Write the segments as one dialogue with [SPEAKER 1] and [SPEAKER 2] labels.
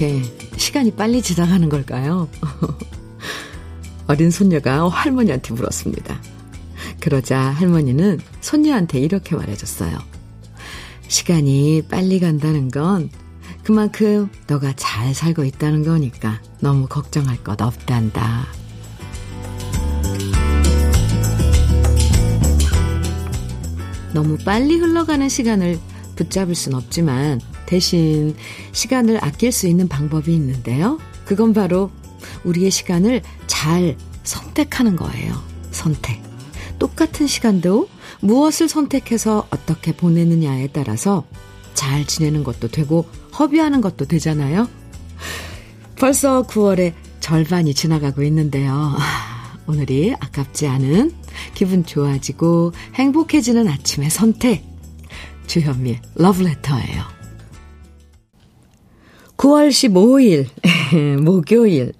[SPEAKER 1] 왜 이렇게 시간이 빨리 지나가는 걸까요? 어린 손녀가 할머니한테 물었습니다. 그러자 할머니는 손녀한테 이렇게 말해줬어요. 시간이 빨리 간다는 건 그만큼 너가 잘 살고 있다는 거니까 너무 걱정할 것 없단다. 너무 빨리 흘러가는 시간을 붙잡을 순 없지만 대신 시간을 아낄 수 있는 방법이 있는데요. 그건 바로 우리의 시간을 잘 선택하는 거예요. 선택. 똑같은 시간도 무엇을 선택해서 어떻게 보내느냐에 따라서 잘 지내는 것도 되고 허비하는 것도 되잖아요. 벌써 9월의 절반이 지나가고 있는데요. 오늘이 아깝지 않은 기분 좋아지고 행복해지는 아침의 선택. 주현미의 러브레터예요. 9월 15일 목요일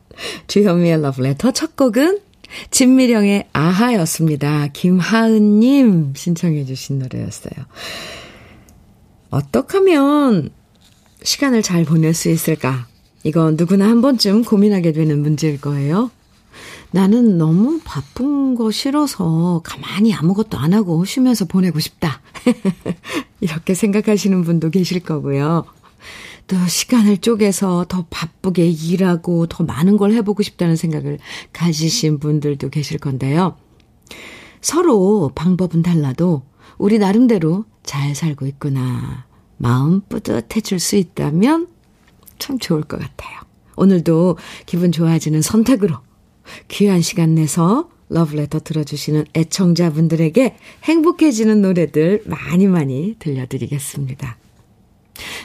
[SPEAKER 1] 주현미의 러브레터 첫 곡은 진미령의 아하였습니다. 김하은님 신청해 주신 노래였어요. 어떻게 하면 시간을 잘 보낼 수 있을까? 이건 누구나 한 번쯤 고민하게 되는 문제일 거예요. 나는 너무 바쁜 거 싫어서 가만히 아무것도 안 하고 쉬면서 보내고 싶다. 이렇게 생각하시는 분도 계실 거고요. 또 시간을 쪼개서 더 바쁘게 일하고 더 많은 걸 해보고 싶다는 생각을 가지신 분들도 계실 건데요. 서로 방법은 달라도 우리 나름대로 잘 살고 있구나. 마음 뿌듯해질 수 있다면 참 좋을 것 같아요. 오늘도 기분 좋아지는 선택으로 귀한 시간 내서 러브레터 들어주시는 애청자분들에게 행복해지는 노래들 많이 많이 들려드리겠습니다.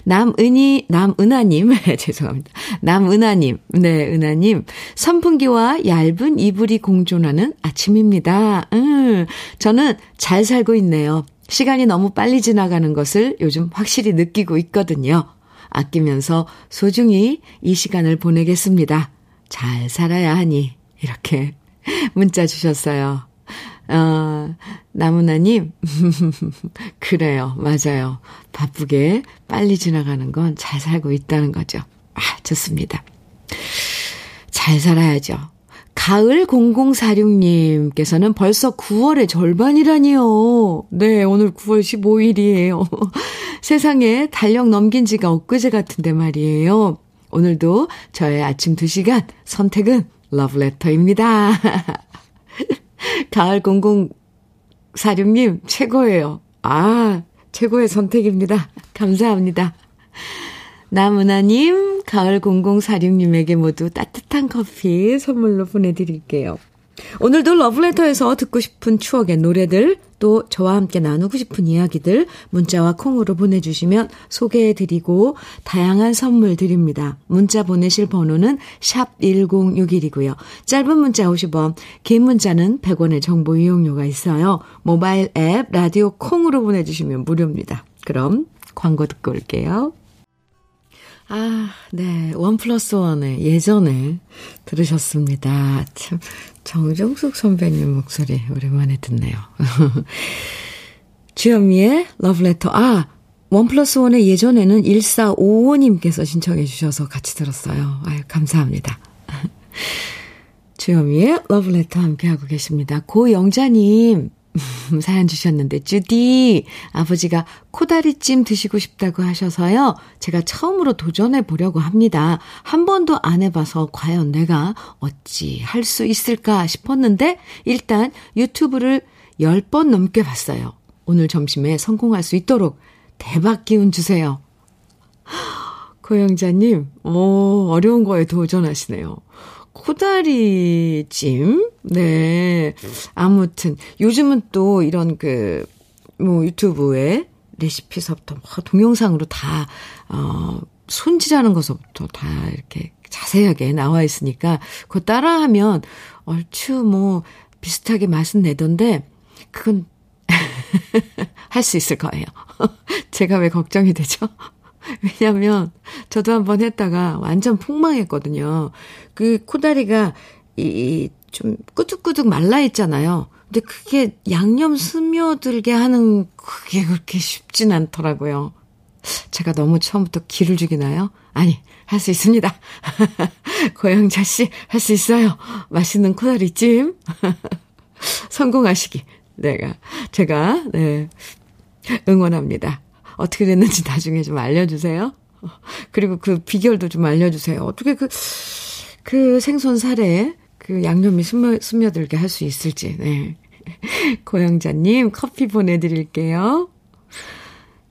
[SPEAKER 1] 남은희, 남은하님, 죄송합니다. 남은하님, 네, 은하님. 선풍기와 얇은 이불이 공존하는 아침입니다. 음, 저는 잘 살고 있네요. 시간이 너무 빨리 지나가는 것을 요즘 확실히 느끼고 있거든요. 아끼면서 소중히 이 시간을 보내겠습니다. 잘 살아야 하니. 이렇게 문자 주셨어요. 어, 나무나님, 그래요. 맞아요. 바쁘게 빨리 지나가는 건 잘 살고 있다는 거죠. 아, 좋습니다. 잘 살아야죠. 가을 0046님께서는 벌써 9월의 절반이라니요. 네, 오늘 9월 15일이에요. 세상에 달력 넘긴 지가 엊그제 같은데 말이에요. 오늘도 저의 아침 2시간 선택은 러브레터입니다. 가을 0046님, 최고예요. 아, 최고의 선택입니다. 감사합니다. 나문아님, 가을 0046님에게 모두 따뜻한 커피 선물로 보내드릴게요. 오늘도 러브레터에서 듣고 싶은 추억의 노래들, 또 저와 함께 나누고 싶은 이야기들 문자와 콩으로 보내주시면 소개해드리고 다양한 선물 드립니다. 문자 보내실 번호는 샵 1061이고요. 짧은 문자 50원, 긴 문자는 100원의 정보 이용료가 있어요. 모바일 앱 라디오 콩으로 보내주시면 무료입니다. 그럼 광고 듣고 올게요. 아, 네. 원 플러스 원에 예전에 들으셨습니다. 참, 정정숙 선배님 목소리 오랜만에 듣네요. 주현미의 러브레터. 아, 원 플러스 원의 예전에는 1455님께서 신청해 주셔서 같이 들었어요. 아유, 감사합니다. 주현미의 러브레터 함께하고 계십니다. 고영자님, 사연 주셨는데, 주디, 아버지가 코다리찜 드시고 싶다고 하셔서요. 제가 처음으로 도전해 보려고 합니다. 한 번도 안 해봐서 과연 내가 어찌 할 수 있을까 싶었는데, 일단 유튜브를 10번 넘게 봤어요. 오늘 점심에 성공할 수 있도록 대박 기운 주세요. 고영자님, 오, 어려운 거에 도전하시네요. 코다리 찜? 네. 아무튼, 요즘은 또 이런 그, 뭐, 유튜브에 레시피서부터 뭐 동영상으로 다, 어, 손질하는 것부터 다 이렇게 자세하게 나와 있으니까, 그거 따라하면 얼추 뭐, 비슷하게 맛은 내던데, 그건, 할 수 있을 거예요. 제가 왜 걱정이 되죠? 왜냐면, 저도 한번 했다가 완전 폭망했거든요. 그 코다리가, 이, 좀 꾸둑꾸둑 말라 있잖아요. 근데 그게 양념 스며들게 하는 그게 그렇게 쉽진 않더라고요. 제가 너무 처음부터 기를 죽이나요? 아니, 할 수 있습니다. 고영자 씨, 할 수 있어요. 맛있는 코다리찜. 성공하시기. 내가, 제가, 네, 응원합니다. 어떻게 됐는지 나중에 좀 알려주세요. 그리고 그 비결도 좀 알려주세요. 어떻게 그, 그 생선 살에 그 양념이 스며, 스며들게 할 수 있을지, 네. 고영자님, 커피 보내드릴게요.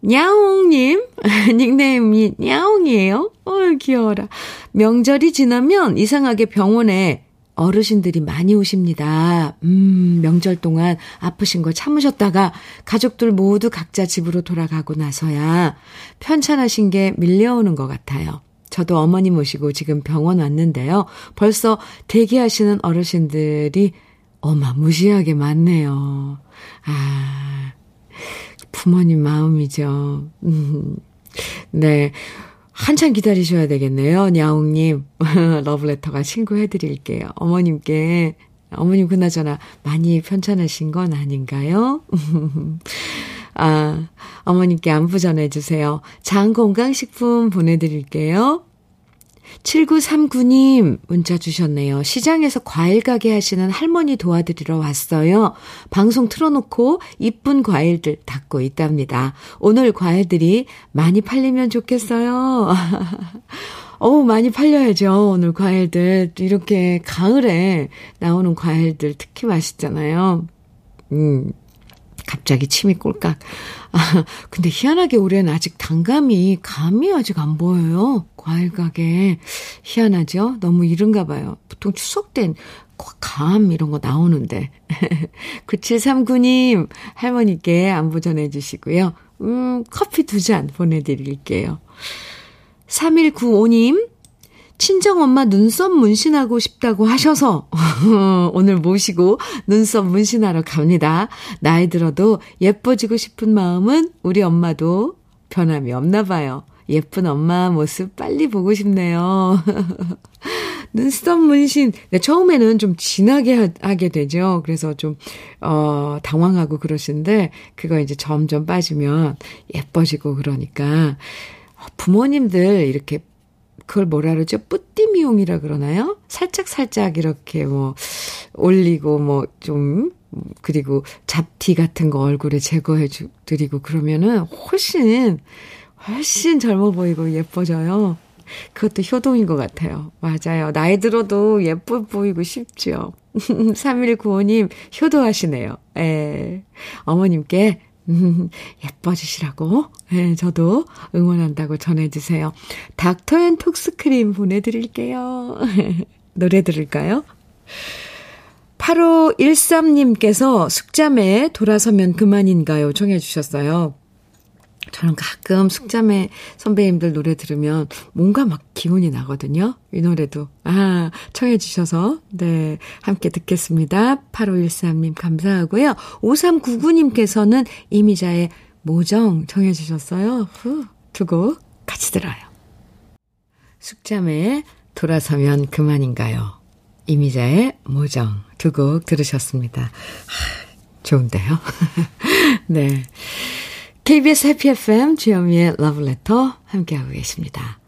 [SPEAKER 1] 냐옹님, 닉네임이 냐옹이에요? 어 귀여워라. 명절이 지나면 이상하게 병원에 어르신들이 많이 오십니다. 음, 명절 동안 아프신 거 참으셨다가 가족들 모두 각자 집으로 돌아가고 나서야 편찮으신 게 밀려오는 것 같아요. 저도 어머니 모시고 지금 병원 왔는데요. 벌써 대기하시는 어르신들이 어마무시하게 많네요. 아, 부모님 마음이죠. 음, 네. 한참 기다리셔야 되겠네요. 냐옹님. 러브레터가 친구해드릴게요. 어머님께, 어머님 그나저나 많이 편찮으신 건 아닌가요? 아, 어머님께 안부 전해주세요. 장건강식품 보내드릴게요. 7939님 문자 주셨네요. 시장에서 과일 가게 하시는 할머니 도와드리러 왔어요. 방송 틀어놓고 이쁜 과일들 닦고 있답니다. 오늘 과일들이 많이 팔리면 좋겠어요. 어우, 많이 팔려야죠. 오늘 과일들. 이렇게 가을에 나오는 과일들 특히 맛있잖아요. 음, 갑자기 침이 꼴깍. 아, 근데 희한하게 올해는 아직 단감이, 감이 아직 안 보여요. 과일 가게. 희한하죠? 너무 이른가 봐요. 보통 추석 땐 감 이런 거 나오는데. 9739님, 할머니께 안부 전해주시고요. 음, 커피 두 잔 보내드릴게요. 3195님, 친정엄마 눈썹 문신하고 싶다고 하셔서 오늘 모시고 눈썹 문신하러 갑니다. 나이 들어도 예뻐지고 싶은 마음은 우리 엄마도 변함이 없나 봐요. 예쁜 엄마 모습 빨리 보고 싶네요. 눈썹 문신. 네, 처음에는 좀 진하게 하게 되죠. 그래서 좀, 어, 당황하고 그러시는데, 그거 이제 점점 빠지면 예뻐지고 그러니까, 부모님들 이렇게 그걸 뭐라 그러죠? 뿌띠 미용이라 그러나요? 살짝 살짝 이렇게 뭐 올리고 뭐 좀 그리고 잡티 같은 거 얼굴에 제거해 주 드리고 그러면은 훨씬 훨씬 젊어 보이고 예뻐져요. 그것도 효도인 것 같아요. 맞아요. 나이 들어도 예뻐 보이고 싶죠. 3195님, 효도하시네요. 에, 어머님께 음, 예뻐지시라고, 네, 저도 응원한다고 전해주세요. 닥터 앤 톡스크림 보내드릴게요. 노래 들을까요? 8513님께서 숙자매 돌아서면 그만인가요? 청해 주셨어요. 저는 가끔 숙자매 선배님들 노래 들으면 뭔가 막 기운이 나거든요. 이 노래도. 아, 청해 주셔서, 네, 함께 듣겠습니다. 8513님 감사하고요. 5399님께서는 이미자의 모정 청해 주셨어요. 후, 두고 같이 들어요. 숙자매 돌아서면 그만인가요? 이미자의 모정 두 곡 들으셨습니다. 하, 좋은데요? 네. KBS 해피 FM 주현미의 러브레터 함께하고 계십니다.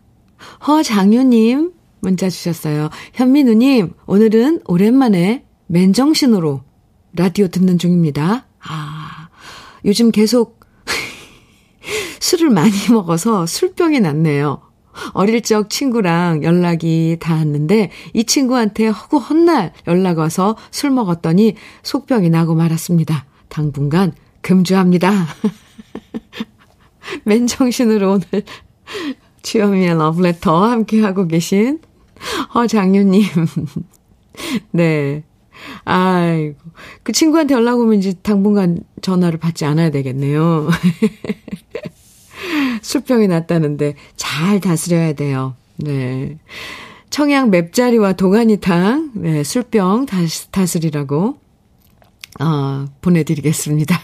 [SPEAKER 1] 허장유님 문자 주셨어요. 현민우님 오늘은 오랜만에 맨정신으로 라디오 듣는 중입니다. 아 요즘 계속 술을 많이 먹어서 술병이 났네요. 어릴 적 친구랑 연락이 닿았는데 이 친구한테 허구 헛날 연락 와서 술 먹었더니 속병이 나고 말았습니다. 당분간 금주합니다. 맨정신으로 오늘 주현미의 러브레터 함께하고 계신 허장유님. 네. 아이고. 그 친구한테 연락 오면 이제 당분간 전화를 받지 않아야 되겠네요. 술병이 났다는데 잘 다스려야 돼요. 네. 청양 맵자리와 도가니탕, 네, 술병 다스, 다스리라고, 어, 보내드리겠습니다.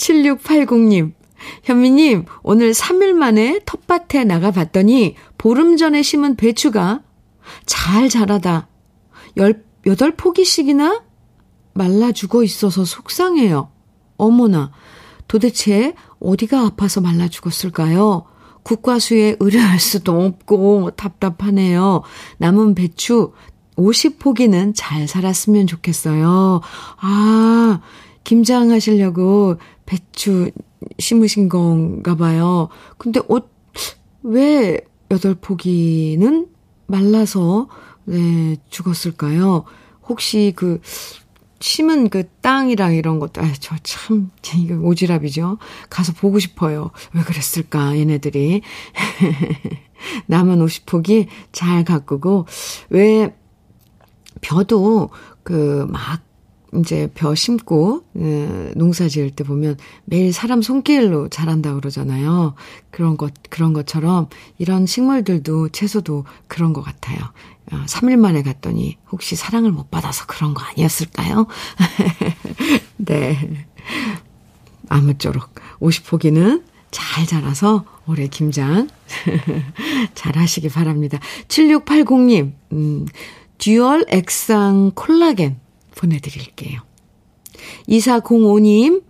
[SPEAKER 1] 7680님, 현미님, 오늘 3일 만에 텃밭에 나가봤더니 보름 전에 심은 배추가 잘 자라다. 18포기씩이나 말라 죽어 있어서 속상해요. 어머나, 도대체 어디가 아파서 말라 죽었을까요? 국과수에 의뢰할 수도 없고 답답하네요. 남은 배추 50포기는 잘 살았으면 좋겠어요. 아, 김장하시려고 배추 심으신 건가 봐요. 근데 옷, 왜 8포기는 말라서, 네, 죽었을까요? 혹시 그, 심은 그 땅이랑 이런 것도, 아, 저 참, 이거 오지랖이죠? 가서 보고 싶어요. 왜 그랬을까, 얘네들이. 남은 50포기 잘 가꾸고, 왜, 벼도 그 막, 이제 벼 심고, 에, 농사 지을 때 보면 매일 사람 손길로 자란다 그러잖아요. 그런 것, 그런 것처럼 이런 식물들도 채소도 그런 것 같아요. 3일 어, 만에 갔더니 혹시 사랑을 못 받아서 그런 거 아니었을까요? 네. 아무쪼록 50포기는 잘 자라서 올해 김장 잘 하시기 바랍니다. 7680님, 음, 듀얼 액상 콜라겐 보내드릴게요. 2405님,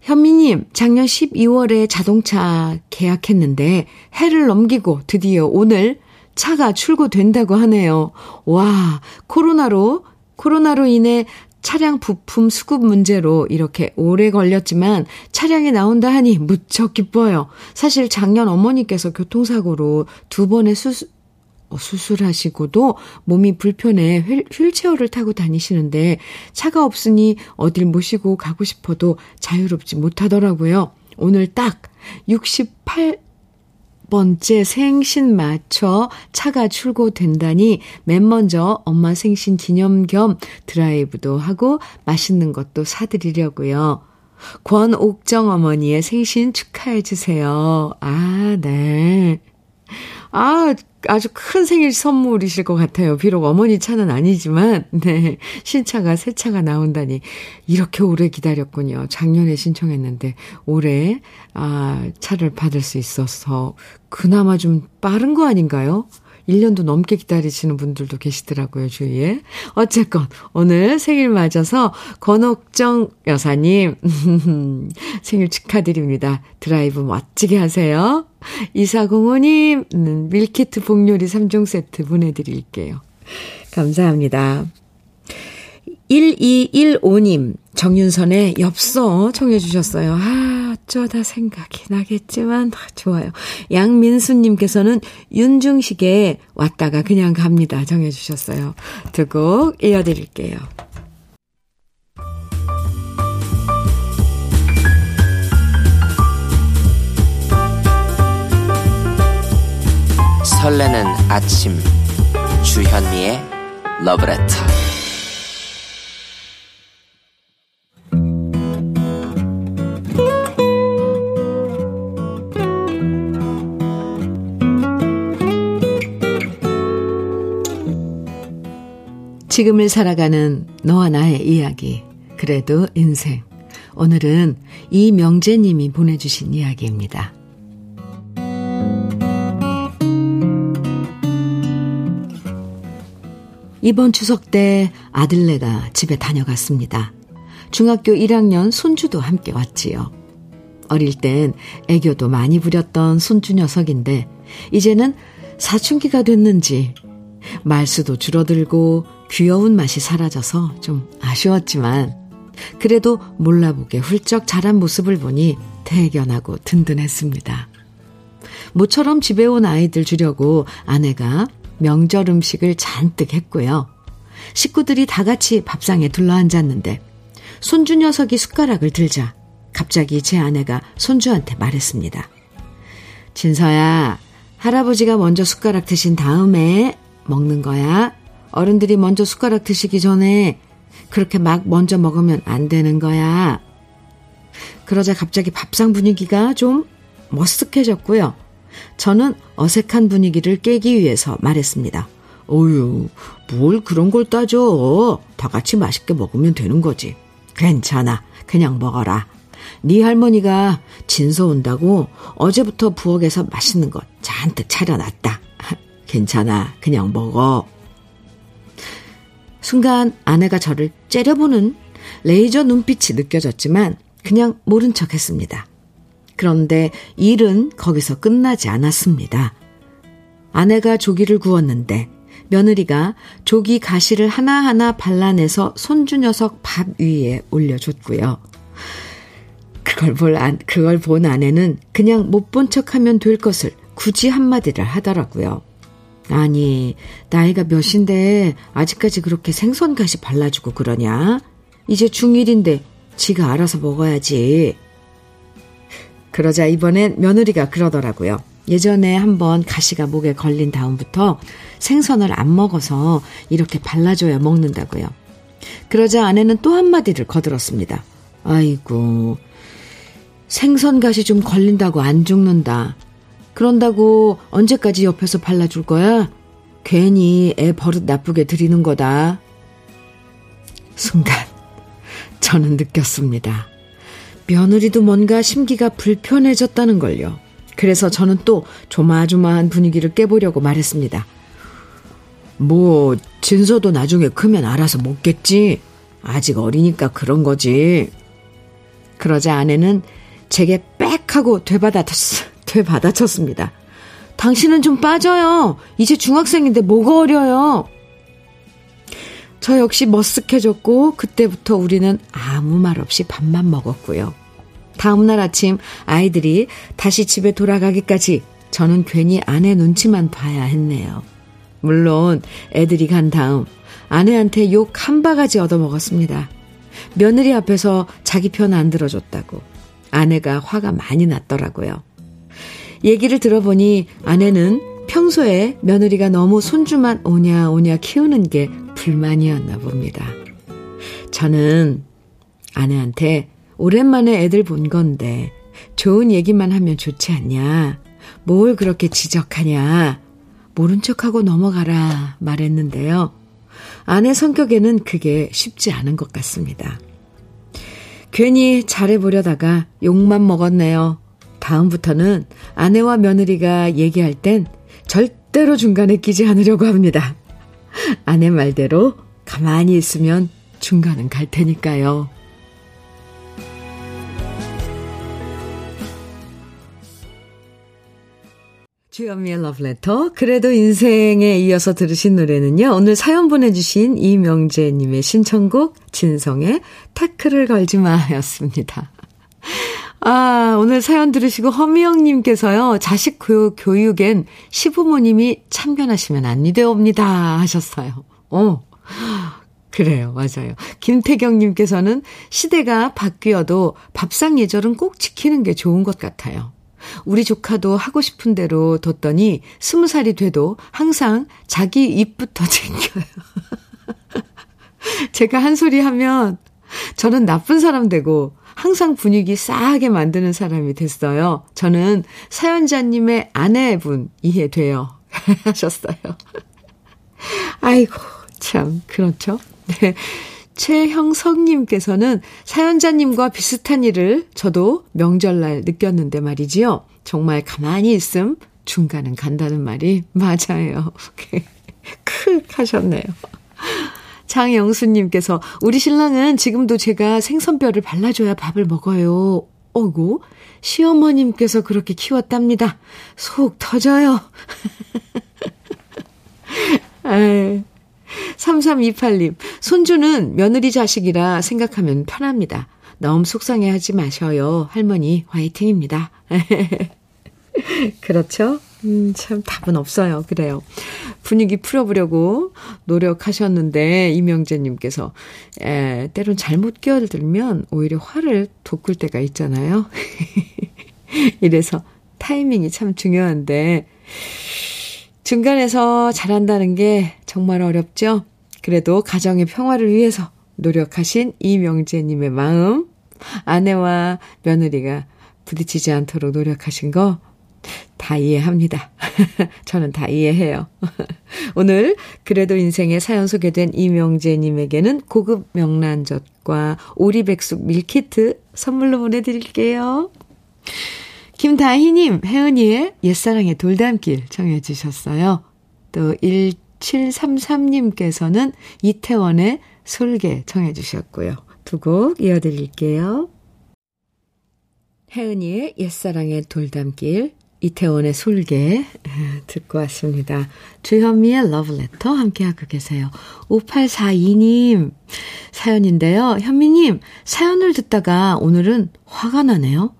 [SPEAKER 1] 현미님, 작년 12월에 자동차 계약했는데 해를 넘기고 드디어 오늘 차가 출고된다고 하네요. 와, 코로나로, 코로나로 인해 차량 부품 수급 문제로 이렇게 오래 걸렸지만 차량이 나온다 하니 무척 기뻐요. 사실 작년 어머니께서 교통사고로 두 번의 수술, 어, 수술하시고도 몸이 불편해 휠, 휠체어를 타고 다니시는데 차가 없으니 어딜 모시고 가고 싶어도 자유롭지 못하더라고요. 오늘 딱 68, 번째 생신 맞춰 차가 출고된다니 맨 먼저 엄마 생신 기념 겸 드라이브도 하고 맛있는 것도 사드리려고요. 권옥정 어머니의 생신 축하해 주세요. 아, 네. 아, 아주 큰 생일 선물이실 것 같아요. 비록 어머니 차는 아니지만, 네. 신차가 새 차가 나온다니. 이렇게 오래 기다렸군요. 작년에 신청했는데, 올해, 아, 차를 받을 수 있어서, 그나마 좀 빠른 거 아닌가요? 1년도 넘게 기다리시는 분들도 계시더라고요, 주위에. 어쨌건, 오늘 생일 맞아서 권옥정 여사님, 생일 축하드립니다. 드라이브 멋지게 하세요. 2405님, 음, 밀키트 복요리 3종 세트 보내드릴게요. 감사합니다. 1215님, 정윤선의 엽서 청해 주셨어요. 아, 어쩌다 생각이 나겠지만, 아, 좋아요. 양민수님께서는 윤중식의 왔다가 그냥 갑니다. 정해 주셨어요. 두 곡 이어드릴게요.
[SPEAKER 2] 설레는 아침, 주현미의 러브레터.
[SPEAKER 1] 지금을 살아가는 너와 나의 이야기. 그래도 인생. 오늘은 이명재님이 보내주신 이야기입니다. 이번 추석 때 아들네가 집에 다녀갔습니다. 중학교 1학년 손주도 함께 왔지요. 어릴 땐 애교도 많이 부렸던 손주 녀석인데, 이제는 사춘기가 됐는지 말수도 줄어들고 귀여운 맛이 사라져서 좀 아쉬웠지만 그래도 몰라보게 훌쩍 자란 모습을 보니 대견하고 든든했습니다. 모처럼 집에 온 아이들 주려고 아내가 명절 음식을 잔뜩 했고요. 식구들이 다 같이 밥상에 둘러앉았는데 손주 녀석이 숟가락을 들자 갑자기 제 아내가 손주한테 말했습니다. 진서야, 할아버지가 먼저 숟가락 드신 다음에 먹는 거야. 어른들이 먼저 숟가락 드시기 전에 그렇게 막 먼저 먹으면 안 되는 거야. 그러자 갑자기 밥상 분위기가 좀 머쓱해졌고요. 저는 어색한 분위기를 깨기 위해서 말했습니다. 어유, 뭘 그런 걸 따져. 다 같이 맛있게 먹으면 되는 거지. 괜찮아. 그냥 먹어라. 네 할머니가 진서 온다고 어제부터 부엌에서 맛있는 것 잔뜩 차려놨다. 괜찮아. 그냥 먹어. 순간 아내가 저를 째려보는 레이저 눈빛이 느껴졌지만 그냥 모른 척 했습니다. 그런데 일은 거기서 끝나지 않았습니다. 아내가 조기를 구웠는데 며느리가 조기 가시를 하나하나 발라내서 손주 녀석 밥 위에 올려줬고요. 그걸 볼, 안, 그걸 본 아내는 그냥 못 본 척 하면 될 것을 굳이 한마디를 하더라고요. 아니, 나이가 몇인데 아직까지 그렇게 생선 가시 발라주고 그러냐? 이제 중1인데 지가 알아서 먹어야지. 그러자 이번엔 며느리가 그러더라고요. 예전에 한번 가시가 목에 걸린 다음부터 생선을 안 먹어서 이렇게 발라줘야 먹는다고요. 그러자 아내는 또 한마디를 거들었습니다. 아이고, 생선 가시 좀 걸린다고 안 죽는다. 그런다고 언제까지 옆에서 발라줄 거야? 괜히 애 버릇 나쁘게 들이는 거다. 순간, 저는 느꼈습니다. 며느리도 뭔가 심기가 불편해졌다는 걸요. 그래서 저는 또 조마조마한 분위기를 깨보려고 말했습니다. 뭐, 진서도 나중에 크면 알아서 먹겠지. 아직 어리니까 그런 거지. 그러자 아내는 제게 빽 하고 되받아쳤, 되받아쳤습니다. 당신은 좀 빠져요. 이제 중학생인데 뭐가 어려요. 저 역시 머쓱해졌고, 그때부터 우리는 아무 말 없이 밥만 먹었고요. 다음날 아침 아이들이 다시 집에 돌아가기까지 저는 괜히 아내 눈치만 봐야 했네요. 물론 애들이 간 다음 아내한테 욕 한 바가지 얻어먹었습니다. 며느리 앞에서 자기 편 안 들어줬다고 아내가 화가 많이 났더라고요. 얘기를 들어보니 아내는 평소에 며느리가 너무 손주만 오냐 오냐 키우는 게 불만이었나 봅니다. 저는 아내한테 오랜만에 애들 본 건데 좋은 얘기만 하면 좋지 않냐. 뭘 그렇게 지적하냐. 모른 척하고 넘어가라 말했는데요. 아내 성격에는 그게 쉽지 않은 것 같습니다. 괜히 잘해보려다가 욕만 먹었네요. 다음부터는 아내와 며느리가 얘기할 땐 절대로 중간에 끼지 않으려고 합니다. 아내 말대로 가만히 있으면 중간은 갈 테니까요. 주현미의 러브레터. 그래도 인생에 이어서 들으신 노래는요. 오늘 사연 보내주신 이명재님의 신청곡 진성의 태클을 걸지 마였습니다. 아, 오늘 사연 들으시고 허미영님께서요. 자식 교육, 교육엔 시부모님이 참견하시면 안 되옵니다. 하셨어요. 어. 그래요. 맞아요. 김태경님께서는 시대가 바뀌어도 밥상 예절은 꼭 지키는 게 좋은 것 같아요. 우리 조카도 하고 싶은 대로 뒀더니 스무 살이 돼도 항상 자기 입부터 챙겨요. 제가 한 소리 하면 저는 나쁜 사람 되고 항상 분위기 싸하게 만드는 사람이 됐어요. 저는 사연자님의 아내분 이해돼요. 하셨어요. 아이고, 참, 그렇죠. 네. 최형석님께서는 사연자님과 비슷한 일을 저도 명절날 느꼈는데 말이지요. 정말 가만히 있음 중간은 간다는 말이 맞아요. 크 하셨네요. 장영수님께서 우리 신랑은 지금도 제가 생선뼈를 발라줘야 밥을 먹어요. 어구, 시어머님께서 그렇게 키웠답니다. 속 터져요. 아 3328님, 손주는 며느리 자식이라 생각하면 편합니다. 너무 속상해 하지 마셔요. 할머니, 화이팅입니다. 그렇죠? 음, 참 답은 없어요. 그래요. 분위기 풀어보려고 노력하셨는데, 이명재 님께서, 에, 때론 잘못 끼어들면 오히려 화를 돋굴 때가 있잖아요. 이래서 타이밍이 참 중요한데, 중간에서 잘한다는 게 정말 어렵죠? 그래도 가정의 평화를 위해서 노력하신 이명재 님의 마음, 아내와 며느리가 부딪히지 않도록 노력하신 거 다 이해합니다. 저는 다 이해해요. 오늘 그래도 인생의 사연 소개된 이명재님에게는 고급 명란젓과 오리백숙 밀키트 선물로 보내드릴게요. 김다희님, 혜은이의 옛사랑의 돌담길 청해 주셨어요. 또 1733님께서는 이태원의 솔개 청해 주셨고요. 두 곡 이어드릴게요. 혜은이의 옛사랑의 돌담길, 이태원의 솔개 듣고 왔습니다. 주현미의 러브레터 함께하고 계세요. 5842님 사연인데요. 현미님 사연을 듣다가 오늘은 화가 나네요.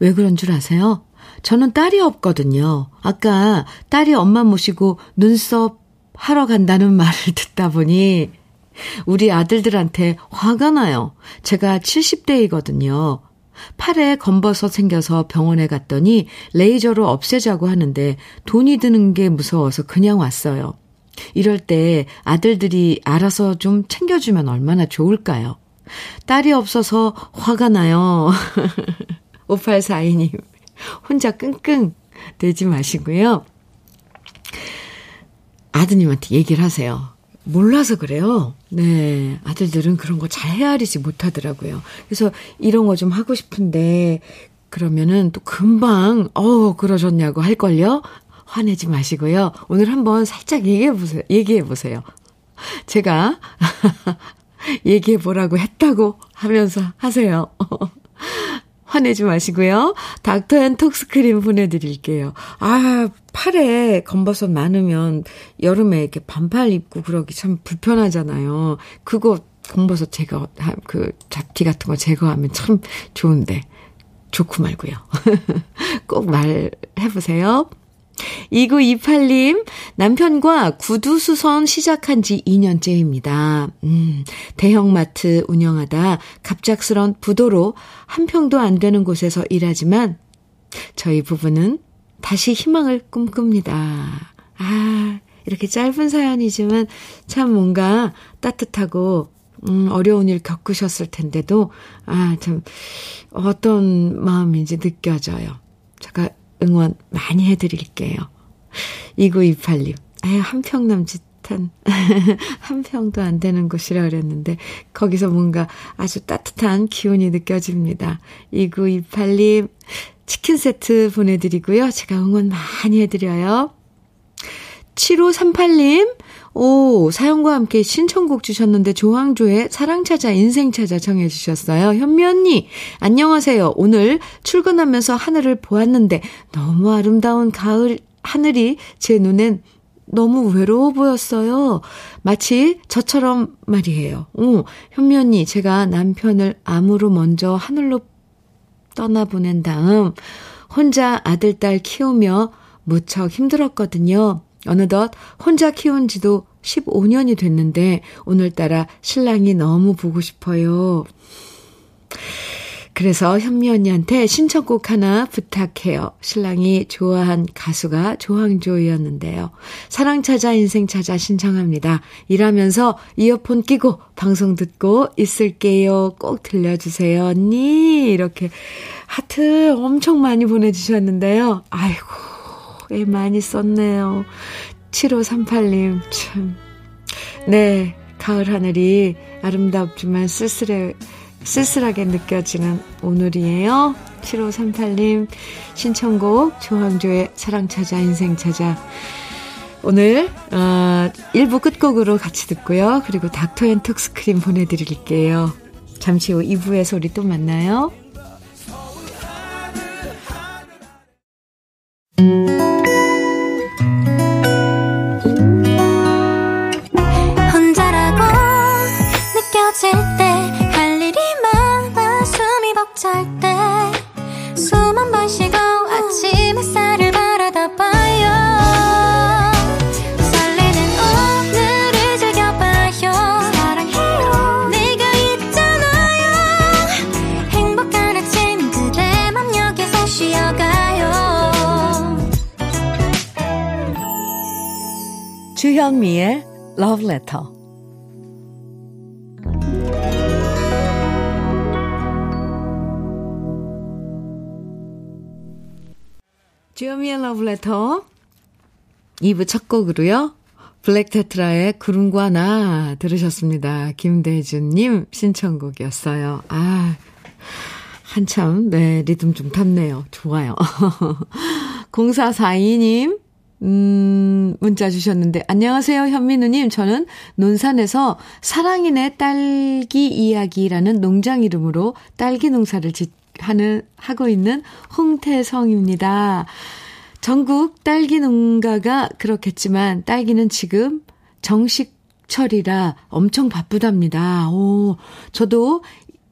[SPEAKER 1] 왜 그런 줄 아세요? 저는 딸이 없거든요. 아까 딸이 엄마 모시고 눈썹 하러 간다는 말을 듣다 보니 우리 아들들한테 화가 나요. 제가 70대이거든요. 팔에 검버섯 생겨서 병원에 갔더니 레이저로 없애자고 하는데 돈이 드는 게 무서워서 그냥 왔어요. 이럴 때 아들들이 알아서 좀 챙겨주면 얼마나 좋을까요? 딸이 없어서 화가 나요. 5842님, 혼자 끙끙 대지 마시고요. 아드님한테 얘기를 하세요. 몰라서 그래요. 네. 아들들은 그런 거 잘 헤아리지 못하더라고요. 그래서 이런 거 좀 하고 싶은데, 그러면은 또 금방, 어, 그러셨냐고 할 걸요? 화내지 마시고요. 오늘 한번 살짝 얘기해 보세요. 얘기해 보세요. 제가 얘기해 보라고 했다고 하면서 하세요. 화내지 마시고요. 닥터앤 톡스크림 보내드릴게요. 아, 팔에 검버섯 많으면 여름에 이렇게 반팔 입고 그러기 참 불편하잖아요. 그거 검버섯 제거, 그 잡티 같은 거 제거하면 참 좋은데. 좋고 말고요. 꼭 말해보세요. 2928님, 남편과 구두 수선 시작한 지 2년째입니다. 음, 대형마트 운영하다 갑작스런 부도로 한 평도 안 되는 곳에서 일하지만 저희 부부는 다시 희망을 꿈꿉니다. 아, 이렇게 짧은 사연이지만 참 뭔가 따뜻하고 음, 어려운 일 겪으셨을 텐데도, 아, 참, 어떤 마음인지 느껴져요. 제가 응원 많이 해드릴게요. 2928님. 아유, 한평 남 짓한, 한 평도 안 되는 곳이라 그랬는데, 거기서 뭔가 아주 따뜻한 기운이 느껴집니다. 2928님, 치킨 세트 보내드리고요. 제가 응원 많이 해드려요. 7538님, 오, 사연과 함께 신청곡 주셨는데 조항조의 사랑 찾아 인생 찾아 정해 주셨어요. 현미 언니, 안녕하세요. 오늘 출근하면서 하늘을 보았는데 너무 아름다운 가을 하늘이 제 눈엔 너무 외로워 보였어요. 마치 저처럼 말이에요. 오, 현미 언니, 제가 남편을 암으로 먼저 하늘로 떠나보낸 다음 혼자 아들, 딸 키우며 무척 힘들었거든요. 어느덧 혼자 키운 지도 15년이 됐는데 오늘따라 신랑이 너무 보고 싶어요. 그래서 현미 언니한테 신청곡 하나 부탁해요. 신랑이 좋아한 가수가 조항조였는데요. 사랑 찾아 인생 찾아 신청합니다. 일하면서 이어폰 끼고 방송 듣고 있을게요. 꼭 들려주세요. 언니. 이렇게 하트 엄청 많이 보내주셨는데요. 아이고, 애 많이 썼네요. 7538님, 참. 네, 가을 하늘이 아름답지만 쓸쓸해, 쓸쓸하게 느껴지는 오늘이에요. 7538님, 신청곡, 조항조의 사랑 찾아, 인생 찾아. 오늘, 어, 1부 끝곡으로 같이 듣고요. 그리고 닥터 앤 톡스크림 보내드릴게요. 잠시 후 2부에서 우리 또 만나요. Love Letter. 주현미의 Love Letter 2부 첫 곡으로요. 블랙테트라의 구름과 나 들으셨습니다. 김대준님 신청곡이었어요. 아, 한참, 네, 리듬 좀 탔네요. 좋아요. 0442님, 음, 문자 주셨는데, 안녕하세요, 현민우님. 저는 논산에서 사랑이네 딸기 이야기라는 농장 이름으로 딸기 농사를 짓, 하는, 하고 있는 홍태성입니다. 전국 딸기 농가가 그렇겠지만 딸기는 지금 정식철이라 엄청 바쁘답니다. 오, 저도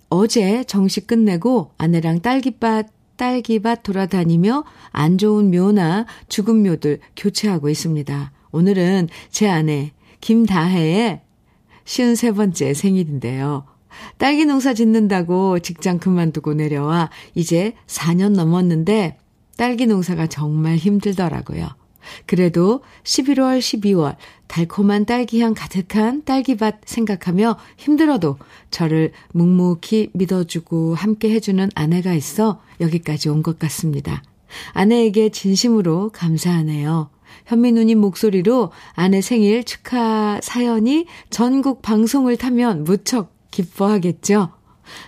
[SPEAKER 1] 어제 정식 끝내고 아내랑 딸기밭, 딸기밭 돌아다니며 안 좋은 묘나 죽은 묘들 교체하고 있습니다. 오늘은 제 아내 김다혜의 53번째 생일인데요. 딸기 농사 짓는다고 직장 그만두고 내려와 이제 4년 넘었는데 딸기 농사가 정말 힘들더라고요. 그래도 11월, 12월 달콤한 딸기향 가득한 딸기밭 생각하며 힘들어도 저를 묵묵히 믿어주고 함께 해주는 아내가 있어 여기까지 온 것 같습니다. 아내에게 진심으로 감사하네요. 현미 누님 목소리로 아내 생일 축하 사연이 전국 방송을 타면 무척 기뻐하겠죠?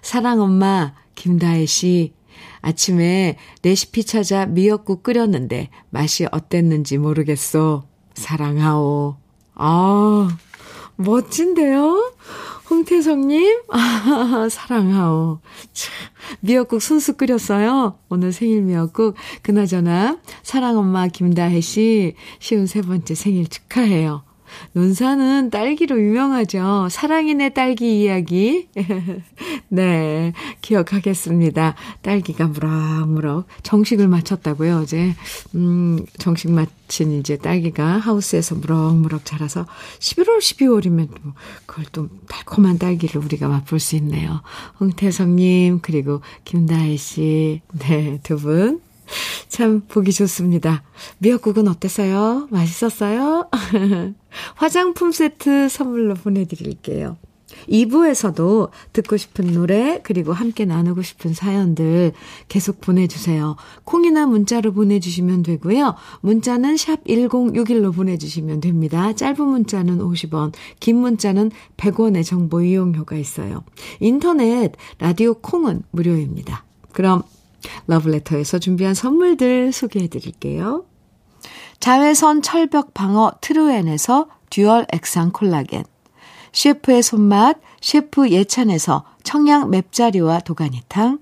[SPEAKER 1] 사랑 엄마 김다혜 씨 아침에 레시피 찾아 미역국 끓였는데 맛이 어땠는지 모르겠어. 사랑하오. 아, 멋진데요? 홍태성님, 아, 사랑하오. 참, 미역국 순수 끓였어요. 오늘 생일 미역국. 그나저나, 사랑엄마 김다혜 씨, 쉬운 세 번째 생일 축하해요. 논산은 딸기로 유명하죠. 사랑이네 딸기 이야기. 네, 기억하겠습니다. 딸기가 무럭무럭 정식을 마쳤다고요, 어제. 음, 정식 마친 이제 딸기가 하우스에서 무럭무럭 자라서 11월, 12월이면 또 그걸 또 달콤한 딸기를 우리가 맛볼 수 있네요. 홍태성님, 그리고 김다혜 씨. 네, 두 분. 참 보기 좋습니다. 미역국은 어땠어요? 맛있었어요? 화장품 세트 선물로 보내드릴게요. 2부에서도 듣고 싶은 노래, 그리고 함께 나누고 싶은 사연들 계속 보내주세요. 콩이나 문자로 보내주시면 되고요. 문자는 샵 1061로 보내주시면 됩니다. 짧은 문자는 50원, 긴 문자는 100원의 정보 이용료가 있어요. 인터넷, 라디오 콩은 무료입니다. 그럼 러브레터에서 준비한 선물들 소개해 드릴게요. 자외선 철벽 방어 트루엔에서 듀얼 액상 콜라겐. 셰프의 손맛 셰프 예찬에서 청양 맵자리와 도가니탕.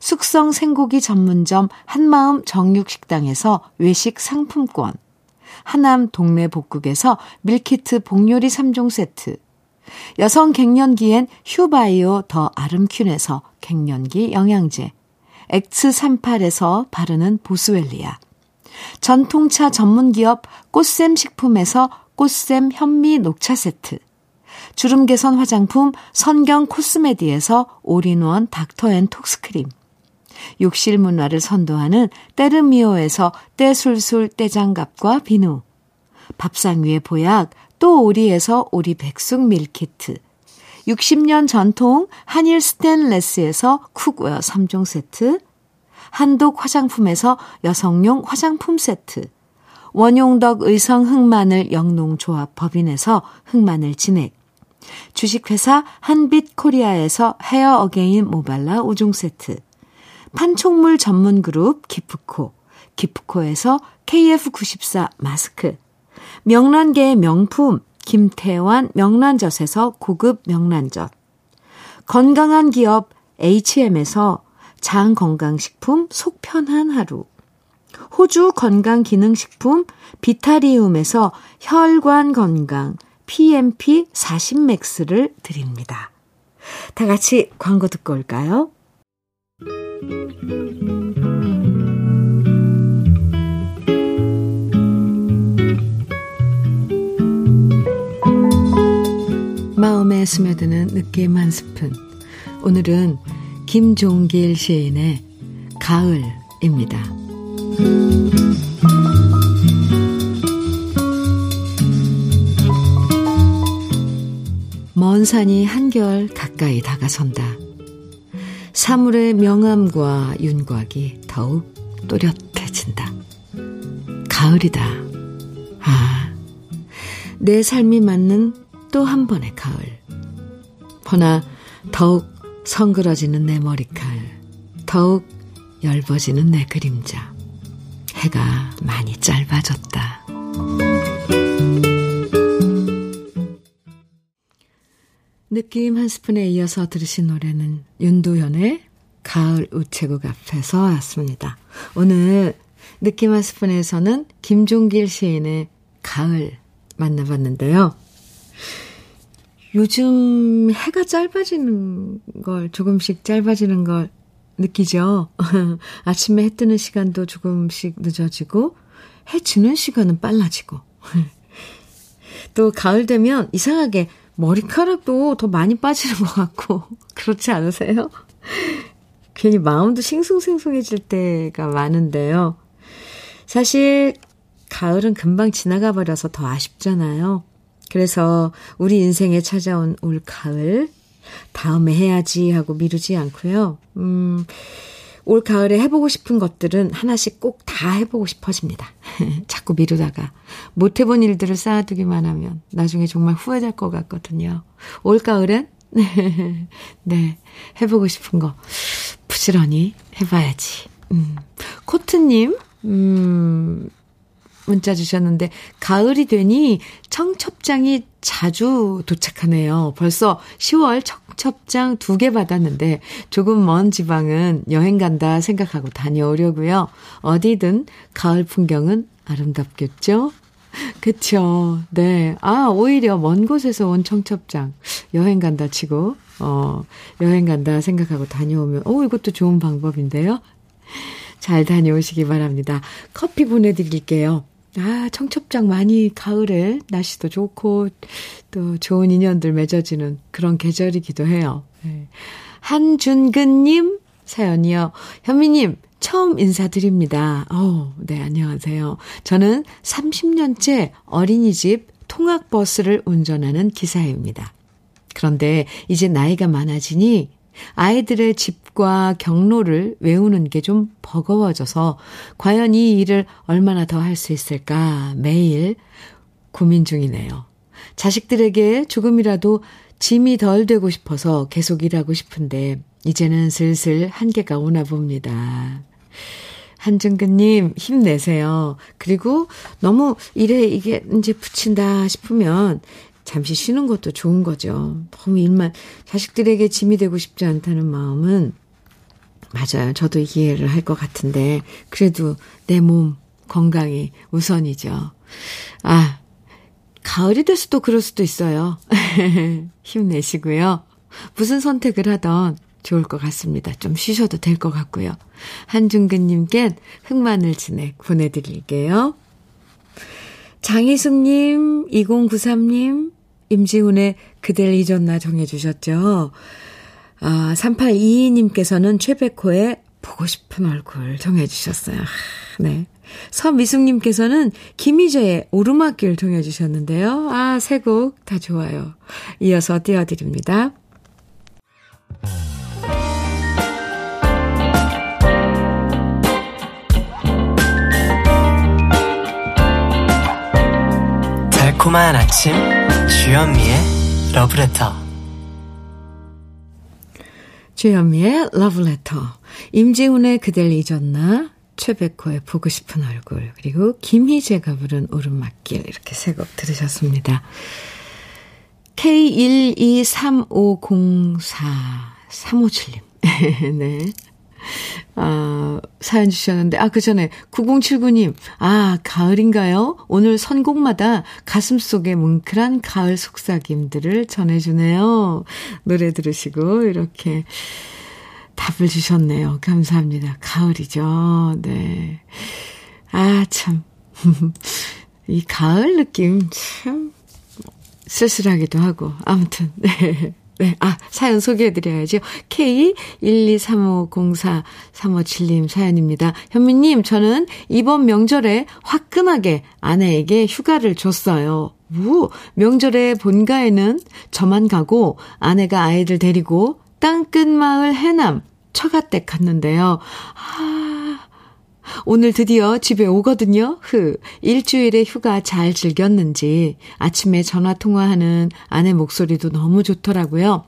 [SPEAKER 1] 숙성 생고기 전문점 한마음 정육식당에서 외식 상품권. 하남 동네 복국에서 밀키트 복요리 3종 세트. 여성 갱년기엔 휴바이오 더 아름퀸에서 갱년기 영양제. X38에서 바르는 보스웰리아. 전통차 전문기업 꽃샘 식품에서 꽃샘 현미 녹차 세트. 주름 개선 화장품 선경 코스메디에서 올인원 닥터 앤 톡스크림. 욕실 문화를 선도하는 때르미오에서 때술술 때장갑과 비누. 밥상 위의 보약 또 오리에서 오리 백숙 밀키트. 60년 전통 한일 스텐레스에서 cookware 3종 세트, 한독 화장품에서 여성용 화장품 세트, 원용덕 의성 흑마늘 영농조합 법인에서 흑마늘 진액, 주식회사 한빛 코리아에서 헤어 어게인 모발라 5종 세트, 판촉물 전문 그룹 기프코, 기프코에서 KF94 마스크, 명란계의 명품 김태환 명란젓에서 고급 명란젓. 건강한 기업 HM에서 장 건강식품 속편한 하루. 호주 건강기능식품 비타리움에서 혈관 건강 PMP 40맥스를 드립니다. 다 같이 광고 듣고 올까요? 마음에 스며드는 느낌 한 스푼. 오늘은 김종길 시인의 가을입니다. 먼 산이 한결 가까이 다가선다. 사물의 명암과 윤곽이 더욱 또렷해진다. 가을이다. 아, 내 삶이 맞는 또 한 번의 가을. 허나 더욱 성그러지는 내 머리칼, 더욱 얇아지는 내 그림자. 해가 많이 짧아졌다. 느낌 한 스푼에 이어서 들으신 노래는 윤도현의 가을 우체국 앞에서 왔습니다. 오늘 느낌 한 스푼에서는 김종길 시인의 가을 만나봤는데요. 요즘 해가 짧아지는 걸, 조금씩 짧아지는 걸 느끼죠? 아침에 해 뜨는 시간도 조금씩 늦어지고, 해 지는 시간은 빨라지고. 또 가을 되면 이상하게 머리카락도 더 많이 빠지는 것 같고, 그렇지 않으세요? 괜히 마음도 싱숭생숭해질 때가 많은데요. 사실, 가을은 금방 지나가 버려서 더 아쉽잖아요. 그래서 우리 인생에 찾아온 올 가을, 다음에 해야지 하고 미루지 않고요. 음, 올 가을에 해보고 싶은 것들은 하나씩 꼭 다 해보고 싶어집니다. 자꾸 미루다가 못 해본 일들을 쌓아두기만 하면 나중에 정말 후회될 것 같거든요. 올 가을엔 네 해보고 싶은 거 부지런히 해봐야지. 음, 코트님 음, 문자 주셨는데 가을이 되니 청첩장이 자주 도착하네요. 벌써 10월 청첩장 두 개 받았는데 조금 먼 지방은 여행 간다 생각하고 다녀오려고요. 어디든 가을 풍경은 아름답겠죠? 그쵸. 네. 아, 오히려 먼 곳에서 온 청첩장. 여행 간다 치고, 어, 여행 간다 생각하고 다녀오면, 오, 이것도 좋은 방법인데요. 잘 다녀오시기 바랍니다. 커피 보내드릴게요. 아, 청첩장 많이 가을에 날씨도 좋고 또 좋은 인연들 맺어지는 그런 계절이기도 해요. 네. 한준근님 사연이요. 현미님, 처음 인사드립니다. 어, 네, 안녕하세요. 저는 30년째 어린이집 통학버스를 운전하는 기사입니다. 그런데 이제 나이가 많아지니 아이들의 집과 경로를 외우는 게 좀 버거워져서 과연 이 일을 얼마나 더 할 수 있을까 매일 고민 중이네요. 자식들에게 조금이라도 짐이 덜 되고 싶어서 계속 일하고 싶은데 이제는 슬슬 한계가 오나 봅니다. 한준근님, 힘내세요. 그리고 너무 일에 이게 이제 붙인다 싶으면 잠시 쉬는 것도 좋은 거죠. 너무 일만, 자식들에게 짐이 되고 싶지 않다는 마음은, 맞아요. 저도 이해를 할 것 같은데, 그래도 내 몸 건강이 우선이죠. 아, 가을이 될 수도 그럴 수도 있어요. 힘내시고요. 무슨 선택을 하던 좋을 것 같습니다. 좀 쉬셔도 될 것 같고요. 한중근님께 흑마늘 진액 보내드릴게요. 장희숙님, 2093님, 임지훈의 그댈 잊었나 정해주셨죠. 아, 3822님께서는 최백호의 보고 싶은 얼굴 정해주셨어요. 네. 서미숙님께서는 김희재의 오르막길 정해주셨는데요. 아, 세 곡 다 좋아요. 이어서 띄워드립니다.
[SPEAKER 2] 달콤한 아침 주현미의 러브레터
[SPEAKER 1] 주현미의 러브레터 임지훈의 그댈 잊었나 최백호의 보고 싶은 얼굴 그리고 김희재가 부른 오르막길 이렇게 세 곡 들으셨습니다. K123504357님 네. 아, 사연 주셨는데, 아, 그 전에 9079님, 아, 가을인가요? 오늘 선곡마다 가슴 속에 뭉클한 가을 속삭임들을 전해주네요. 노래 들으시고, 이렇게 답을 주셨네요. 감사합니다. 가을이죠. 네. 아, 참. 이 가을 느낌 참 쓸쓸하기도 하고, 아무튼, 네. 네, 아, 사연 소개해드려야죠. K123504357님 사연입니다. 현미님, 저는 이번 명절에 화끈하게 아내에게 휴가를 줬어요. 우, 명절에 본가에는 저만 가고 아내가 아이들 데리고 땅끝 마을 해남 처가댁 갔는데요. 아, 오늘 드디어 집에 오거든요. 흐. 일주일의 휴가 잘 즐겼는지 아침에 전화 통화하는 아내 목소리도 너무 좋더라고요.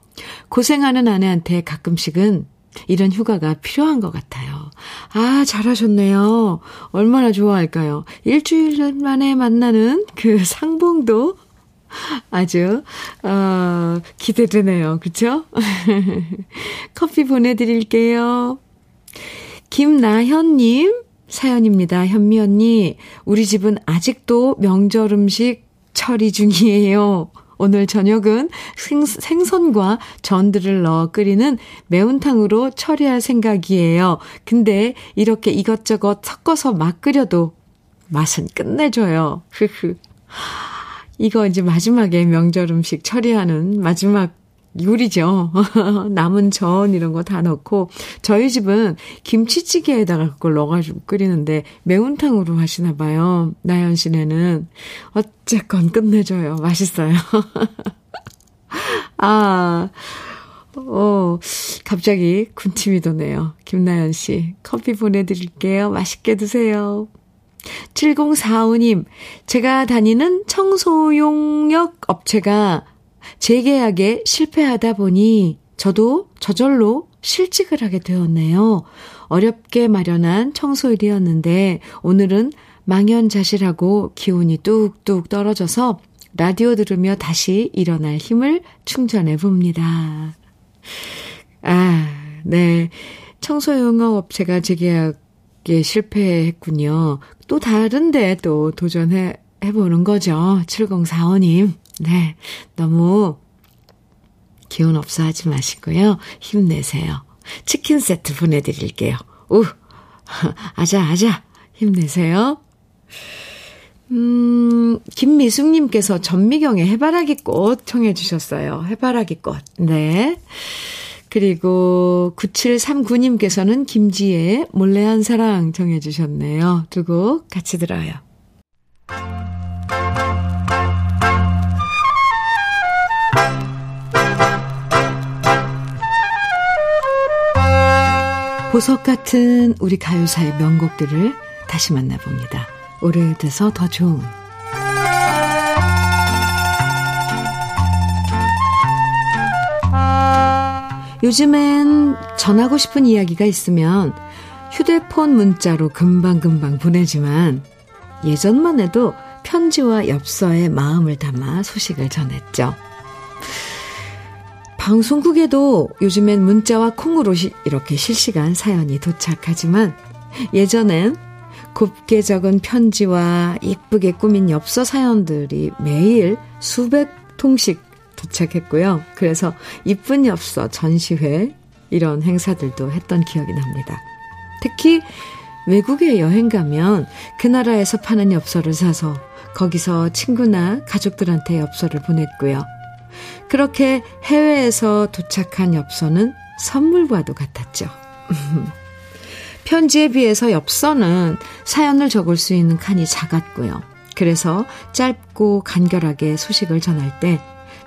[SPEAKER 1] 고생하는 아내한테 가끔씩은 이런 휴가가 필요한 것 같아요. 아, 잘하셨네요. 얼마나 좋아할까요? 일주일 만에 만나는 그 상봉도 아주, 어, 기대되네요. 그쵸? 커피 보내드릴게요. 김나현님, 사연입니다. 현미 언니, 우리 집은 아직도 명절 음식 처리 중이에요. 오늘 저녁은 생, 생선과 전들을 넣어 끓이는 매운탕으로 처리할 생각이에요. 근데 이렇게 이것저것 섞어서 막 끓여도 맛은 끝내줘요. 흐흐. 이거 이제 마지막에 명절 음식 처리하는 마지막 요리죠. 남은 전 이런 거 다 넣고 저희 집은 김치찌개에다가 그걸 넣어가지고 끓이는데 매운탕으로 하시나 봐요. 나연 씨네는 어쨌건 끝내줘요. 맛있어요. 아, 어, 갑자기 군침이 도네요. 김나연 씨 커피 보내드릴게요. 맛있게 드세요. 7045님, 제가 다니는 청소용역 업체가 재계약에 실패하다 보니 저도 저절로 실직을 하게 되었네요. 어렵게 마련한 청소일이었는데 오늘은 망연자실하고 기운이 뚝뚝 떨어져서 라디오 들으며 다시 일어날 힘을 충전해 봅니다. 아, 네. 청소용역업체가 재계약에 실패했군요. 또 다른데 또 도전해 해보는 거죠. 7045님. 네. 너무 기운 없어 하지 마시고요. 힘내세요. 치킨 세트 보내드릴게요. 우! 아자, 아자! 힘내세요. 음, 김미숙님께서 전미경의 해바라기 꽃 청해주셨어요. 해바라기 꽃. 네. 그리고 9739님께서는 김지의 몰래 한 사랑 정해주셨네요. 두 곡 같이 들어요. 보석 같은 우리 가요사의 명곡들을 다시 만나봅니다. 오래돼서 더 좋은 요즘엔 전하고 싶은 이야기가 있으면 휴대폰 문자로 금방금방 보내지만 예전만 해도 편지와 엽서에 마음을 담아 소식을 전했죠. 방송국에도 요즘엔 문자와 콩으로 이렇게 실시간 사연이 도착하지만 예전엔 곱게 적은 편지와 이쁘게 꾸민 엽서 사연들이 매일 수백 통씩 도착했고요. 그래서 이쁜 엽서 전시회 이런 행사들도 했던 기억이 납니다. 특히 외국에 여행 가면 그 나라에서 파는 엽서를 사서 거기서 친구나 가족들한테 엽서를 보냈고요. 그렇게 해외에서 도착한 엽서는 선물과도 같았죠. 편지에 비해서 엽서는 사연을 적을 수 있는 칸이 작았고요. 그래서 짧고 간결하게 소식을 전할 때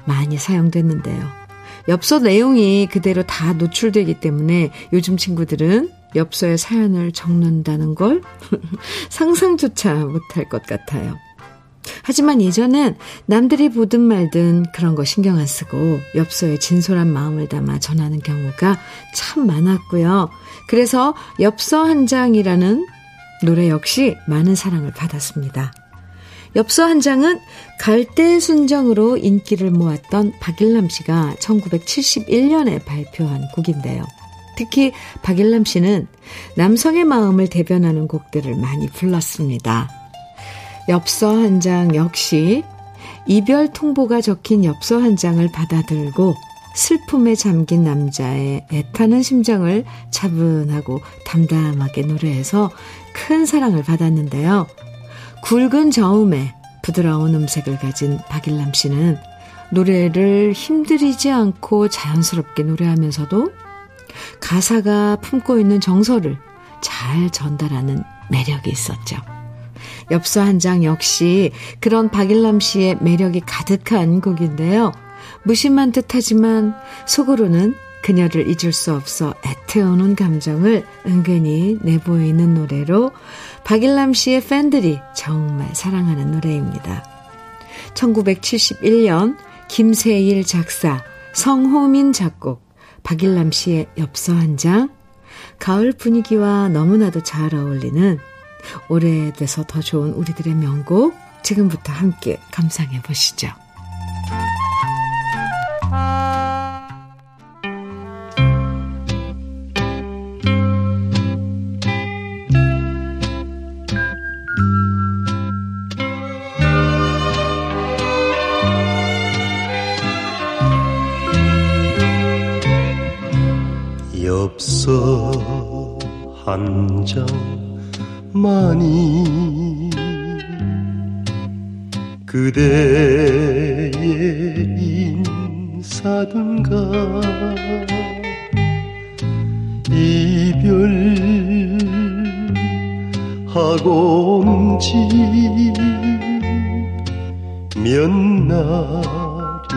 [SPEAKER 1] 많이 사용됐는데요. 엽서 내용이 그대로 다 노출되기 때문에 요즘 친구들은 엽서에 사연을 적는다는 걸 상상조차 못할 것 같아요. 하지만 예전엔 남들이 보든 말든 그런 거 신경 안 쓰고 엽서에 진솔한 마음을 담아 전하는 경우가 참 많았고요. 그래서 엽서 한 장이라는 노래 역시 많은 사랑을 받았습니다. 엽서 한 장은 갈대순정으로 인기를 모았던 박일남 씨가 1971년에 발표한 곡인데요. 특히 박일남 씨는 남성의 마음을 대변하는 곡들을 많이 불렀습니다. 엽서 한 장 역시 이별 통보가 적힌 엽서 한 장을 받아들고 슬픔에 잠긴 남자의 애타는 심정을 차분하고 담담하게 노래해서 큰 사랑을 받았는데요. 굵은 저음에 부드러운 음색을 가진 박일남 씨는 노래를 힘들이지 않고 자연스럽게 노래하면서도 가사가 품고 있는 정서를 잘 전달하는 매력이 있었죠. 엽서 한 장 역시 그런 박일남 씨의 매력이 가득한 곡인데요. 무심한 듯 하지만 속으로는 그녀를 잊을 수 없어 애태우는 감정을 은근히 내보이는 노래로 박일남 씨의 팬들이 정말 사랑하는 노래입니다. 1971년 김세일 작사, 성호민 작곡, 박일남 씨의 엽서 한 장, 가을 분위기와 너무나도 잘 어울리는 오래돼서 더 좋은 우리들의 명곡 지금부터 함께 감상해 보시죠.
[SPEAKER 3] 한장 만이 그대의 인사든가 이별하고 온지 몇 날이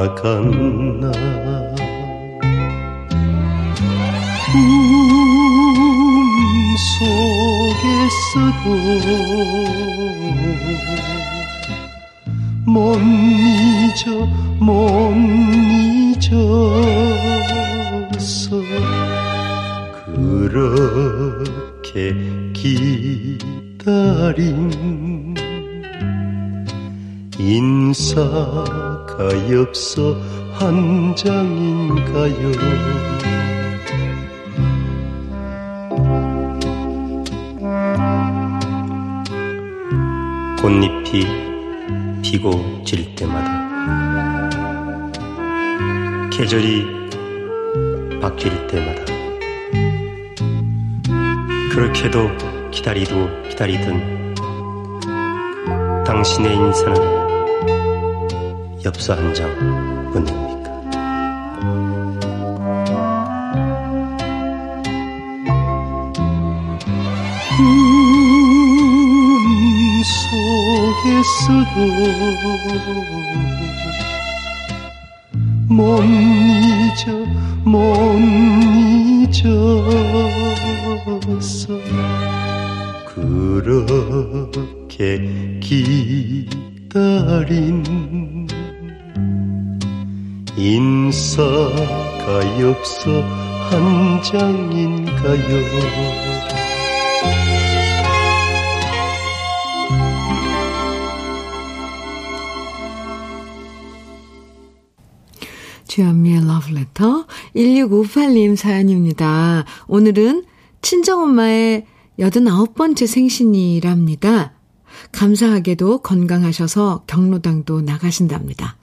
[SPEAKER 3] 지나갔나 속에서도 못 잊어 못 잊었어 그렇게 기다린 인사가 엽서 한 장인가요 꽃잎이 피고 질 때마다 계절이 바뀔 때마다 그렇게도 기다리도 기다리던 당신의 인사는 엽서 한장 뿐입니까? 속에서도 못 잊어 못 잊었어. 그렇게 기다린 인사가 엽서 한 장인가요
[SPEAKER 1] 주현미의 러브레터 1658님 사연입니다. 오늘은 친정엄마의 89번째 생신이랍니다. 감사하게도 건강하셔서 경로당도 나가신답니다.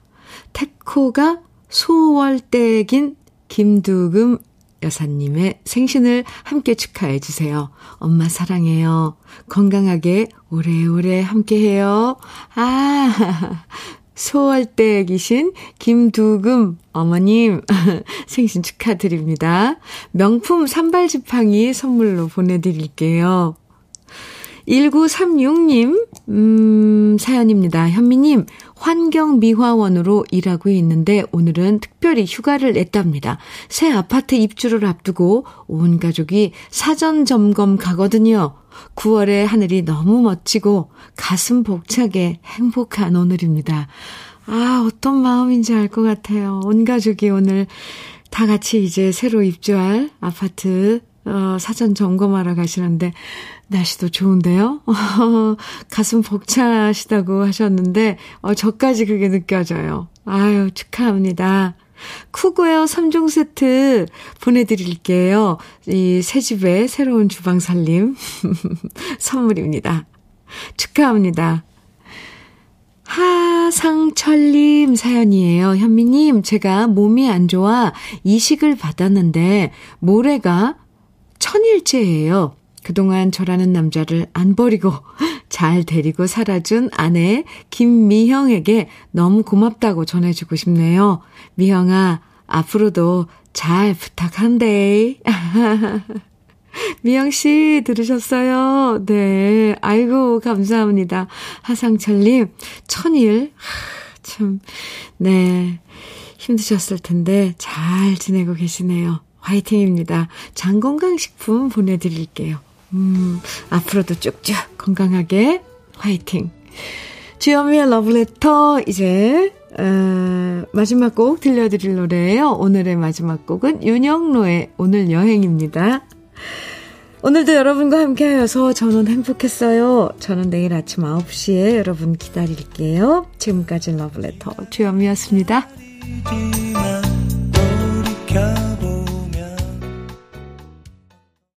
[SPEAKER 1] 태코가 소월댁인 김두금 여사님의 생신을 함께 축하해 주세요. 엄마 사랑해요. 건강하게 오래오래 함께 해요. 아, 소월댁이신 김두금 어머님 생신 축하드립니다. 명품 산발 지팡이 선물로 보내드릴게요. 1936님, 음, 사연입니다. 현미님, 환경미화원으로 일하고 있는데 오늘은 특별히 휴가를 냈답니다. 새 아파트 입주를 앞두고 온 가족이 사전 점검 가거든요. 9월의 하늘이 너무 멋지고 가슴 벅차게 행복한 오늘입니다. 아, 어떤 마음인지 알 것 같아요. 온 가족이 오늘 다 같이 이제 새로 입주할 아파트 어, 사전 점검하러 가시는데 날씨도 좋은데요. 가슴 벅차시다고 하셨는데 어, 저까지 그게 느껴져요. 아유 축하합니다. 쿠고웨어 3종 세트 보내드릴게요. 이 새 집에 새로운 주방 살림 선물입니다. 축하합니다. 하상철님 사연이에요. 현미님, 제가 몸이 안 좋아 이식을 받았는데 모레가 천일째예요. 그동안 저라는 남자를 안 버리고 잘 데리고 살아준 아내 김미형에게 너무 고맙다고 전해주고 싶네요. 미형아, 앞으로도 잘 부탁한대. 미영 씨 들으셨어요? 네. 아이고 감사합니다. 하상철 님 천일 참 네. 힘드셨을 텐데 잘 지내고 계시네요. 화이팅입니다. 장건강식품 보내드릴게요. 음, 앞으로도 쭉쭉 건강하게 화이팅. 주현미의 러브레터 이제 어, 마지막 곡 들려드릴 노래예요. 오늘의 마지막 곡은 윤영로의 오늘 여행입니다. 오늘도 여러분과 함께 하여서 저는 행복했어요. 저는 내일 아침 9시에 여러분 기다릴게요. 지금까지 러브레터 주현미였습니다.